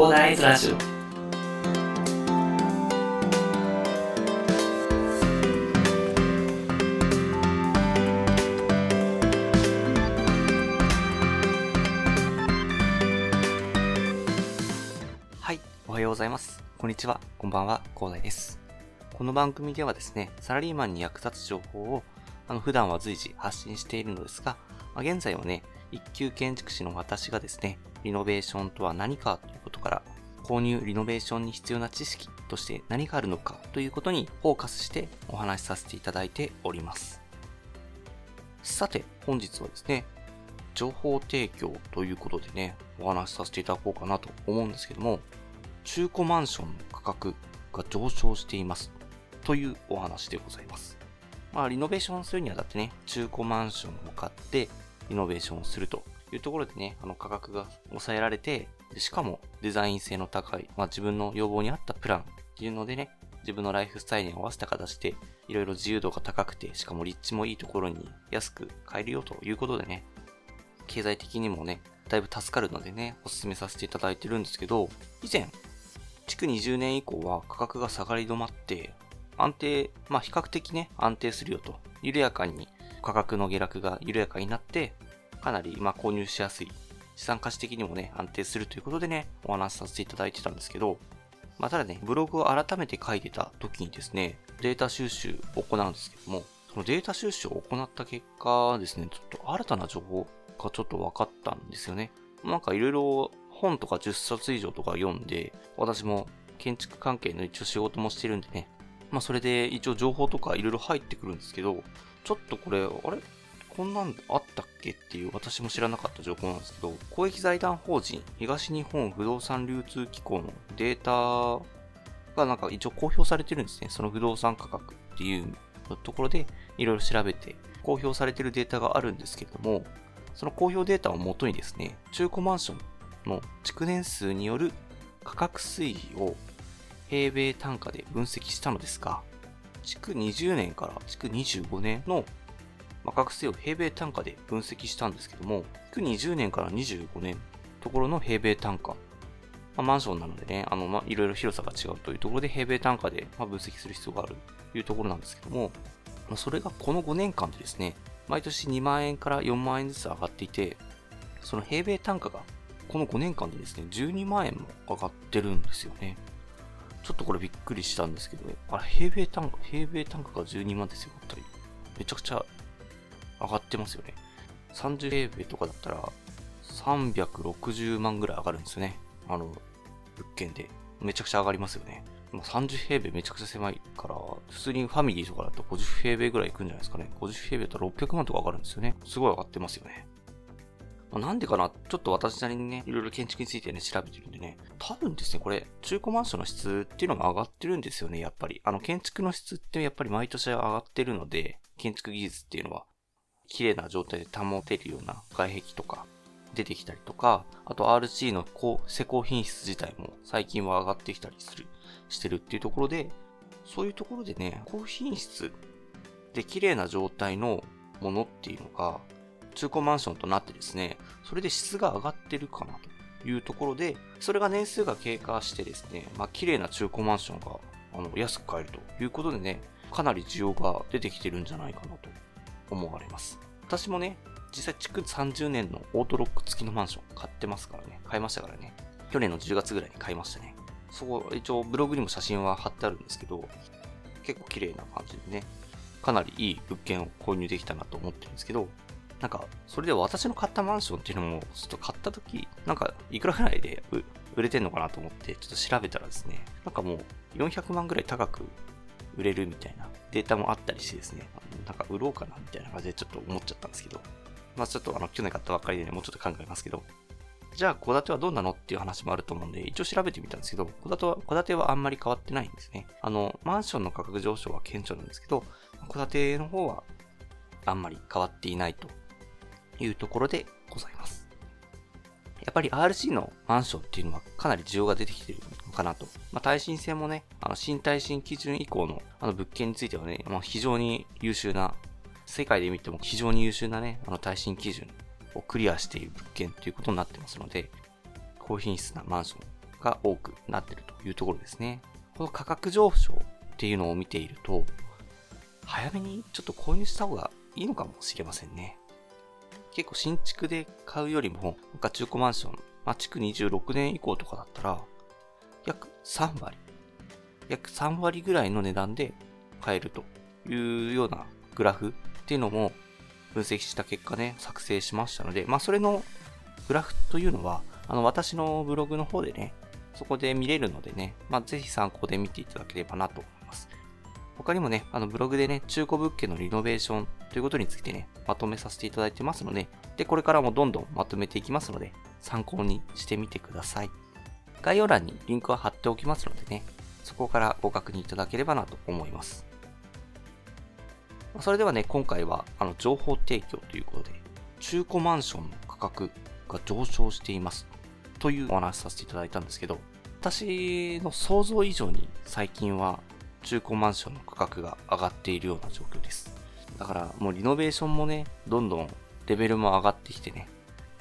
広大ズラジオはい、おはようございます。こんにちは、こんばんは、広大です。この番組ではですね、サラリーマンに役立つ情報を、あの、普段は随時発信しているのですが、まあ、現在はね、一級建築士の私がですね、リノベーションとは何かというから、購入リノベーションに必要な知識として何があるのかということにフォーカスしてお話しさせていただいております。さて、本日はですね、情報提供ということでね、お話しさせていただこうかなと思うんですけども、中古マンションの価格が上昇していますというお話でございます。まあ、リノベーションするにあたってね、中古マンションを買ってリノベーションをするというところでね、あの価格が抑えられて、でしかもデザイン性の高い、まあ、自分の要望に合ったプランっていうのでね、自分のライフスタイルに合わせた形で、いろいろ自由度が高くて、しかも立地もいいところに安く買えるよということでね、経済的にもね、だいぶ助かるのでね、お勧めさせていただいてるんですけど、以前、築20年以降は価格が下がり止まって、安定、まあ比較的ね、安定するよと、緩やかに価格の下落が緩やかになって、かなりま購入しやすい、資産価値的にもね、安定するということでね、お話しさせていただいてたんですけど、まあただね、ブログを改めて書いてた時にですね、データ収集を行うんですけども、そのデータ収集を行った結果ですね、ちょっと新たな情報がちょっと分かったんですよね。なんかいろいろ本とか10冊以上とか読んで、私も建築関係の一応仕事もしてるんでね、まあそれで一応情報とかいろいろ入ってくるんですけど、ちょっとこれ、あれ？こんなんあったっけっていう私も知らなかった情報なんですけど、公益財団法人東日本不動産流通機構のデータがなんか一応公表されてるんですね。その不動産価格っていうところでいろいろ調べて公表されてるデータがあるんですけれども、その公表データをもとにですね、中古マンションの築年数による価格推移を平米単価で分析したのですが、築20年から築25年の価格推移を平米単価で分析したんですけども、築20年から25年ところの平米単価、まあ、マンションなのでね、あの、まあ、いろいろ広さが違うというところで平米単価でまあ分析する必要があるというところなんですけども、まあそれがこの5年間でですね、毎年2万円から4万円ずつ上がっていて、その平米単価がこの5年間でですね、12万円も上がってるんですよね。ちょっとこれびっくりしたんですけどね、あれ平米単価、平米単価が12万ですよ、本当に。めちゃくちゃ上がってますよね。30平米とかだったら360万ぐらい上がるんですよね。あの、物件で。めちゃくちゃ上がりますよね。もう30平米めちゃくちゃ狭いから、普通にファミリーとかだと50平米ぐらいいくんじゃないですかね。50平米だと600万とか上がるんですよね。すごい上がってますよね。まなんでかな？ちょっと私なりにね、いろいろ建築についてね、調べてるんでね。多分ですね、これ、中古マンションの質っていうのも上がってるんですよね、やっぱり。あの、建築の質ってやっぱり毎年上がってるので、建築技術っていうのは、綺麗な状態で保てるような外壁とか、出てきたりとか、あと RC の高施工品質自体も最近は上がってきたりする、してるっていうところで、そういうところでね、高品質で綺麗な状態のものっていうのが、中古マンションとなってですね、それで質が上がってるかなというところで、それが年数が経過してですね、まあ綺麗な中古マンションがあの安く買えるということでね、かなり需要が出てきてるんじゃないかなと思われます。私もね、実際築30年のオートロック付きのマンション買ってますからね、買いましたからね。去年の10月ぐらいに買いましたね。そこ、一応ブログにも写真は貼ってあるんですけど、結構綺麗な感じでね、かなりいい物件を購入できたなと思ってるんですけど、なんか、それで私の買ったマンションっていうのも、ちょっと買った時、なんか、いくらぐらいで売れてんのかなと思って、ちょっと調べたらですね、なんかもう、400万ぐらい高く売れるみたいなデータもあったりしてですね、なんか売ろうかなみたいな感じでちょっと思っちゃったんですけど、まあちょっとあの、去年買ったばっかりでね、もうちょっと考えますけど、じゃあ、戸建てはどうなのっていう話もあると思うんで、一応調べてみたんですけど、戸建ては、戸建てはあんまり変わってないんですね。あの、マンションの価格上昇は顕著なんですけど、戸建ての方はあんまり変わっていないというところでございます。やっぱり RC のマンションっていうのはかなり需要が出てきてるかなと。まあ、耐震性もね、あの、新耐震基準以降のあの物件についてはね、まあ、非常に優秀な、世界で見ても非常に優秀なね、あの耐震基準をクリアしている物件ということになってますので、高品質なマンションが多くなってるというところですね。この価格上昇っていうのを見ていると、早めにちょっと購入した方がいいのかもしれませんね。結構新築で買うよりも、なんか中古マンション、まあ、築26年以降とかだったら、約3割、約3割ぐらいの値段で買えるというようなグラフっていうのも分析した結果ね、作成しましたので、まあそれのグラフというのは、あの私のブログの方でね、そこで見れるのでね、まあぜひ参考で見ていただければなと思います。他にもね、あのブログでね、中古物件のリノベーションということについてね、まとめさせていただいてますので、で、これからもどんどんまとめていきますので、参考にしてみてください。概要欄にリンクは貼っておきますのでね、そこからご確認いただければなと思います。それではね、今回はあの情報提供ということで、中古マンションの価格が上昇していますというお話させていただいたんですけど、私の想像以上に最近は中古マンションの価格が上がっているような状況です。だからもうリノベーションもね、どんどんレベルも上がってきてね、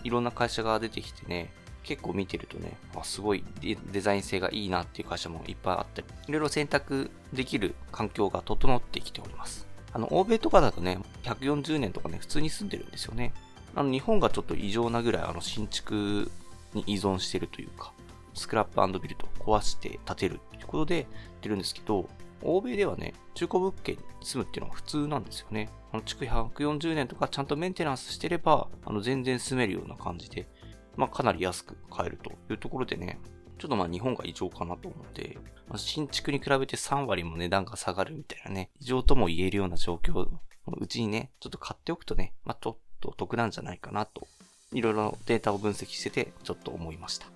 いろんな会社が出てきてね、結構見てるとね、あすごいデザイン性がいいなっていう会社もいっぱいあったり、いろいろ選択できる環境が整ってきております。あの、欧米とかだとね、140年とかね、普通に住んでるんですよね。あの、日本がちょっと異常なぐらい、あの、新築に依存してるというか、スクラップビルドを壊して建てるっていうことで出るんですけど、欧米ではね、中古物件に住むっていうのは普通なんですよね。あの、築140年とかちゃんとメンテナンスしてれば、あの、全然住めるような感じで、まあ、かなり安く買えるというところでね、ちょっとまあ日本が異常かなと思って、まあ、新築に比べて3割も値段が下がるみたいなね、異常とも言えるような状況のうちにね、ちょっと買っておくとね、まあ、ちょっと得なんじゃないかなと、いろいろデータを分析してて、ちょっと思いました。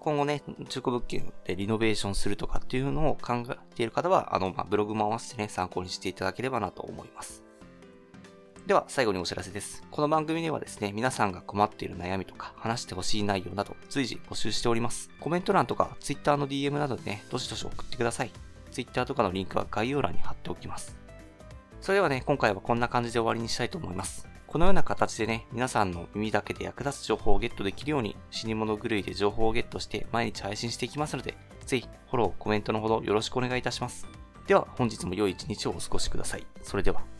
今後ね、中古物件でリノベーションするとかっていうのを考えている方は、あの、ま、ブログも合わせてね、参考にしていただければなと思います。では、最後にお知らせです。この番組ではですね、皆さんが困っている悩みとか、話してほしい内容など、随時募集しております。コメント欄とか、Twitter の DM などでね、どしどし送ってください。Twitter とかのリンクは概要欄に貼っておきます。それではね、今回はこんな感じで終わりにしたいと思います。このような形でね、皆さんの耳だけで役立つ情報をゲットできるように、死に物狂いで情報をゲットして毎日配信していきますので、ぜひフォロー、コメントのほどよろしくお願いいたします。では、本日も良い一日をお過ごしください。それでは。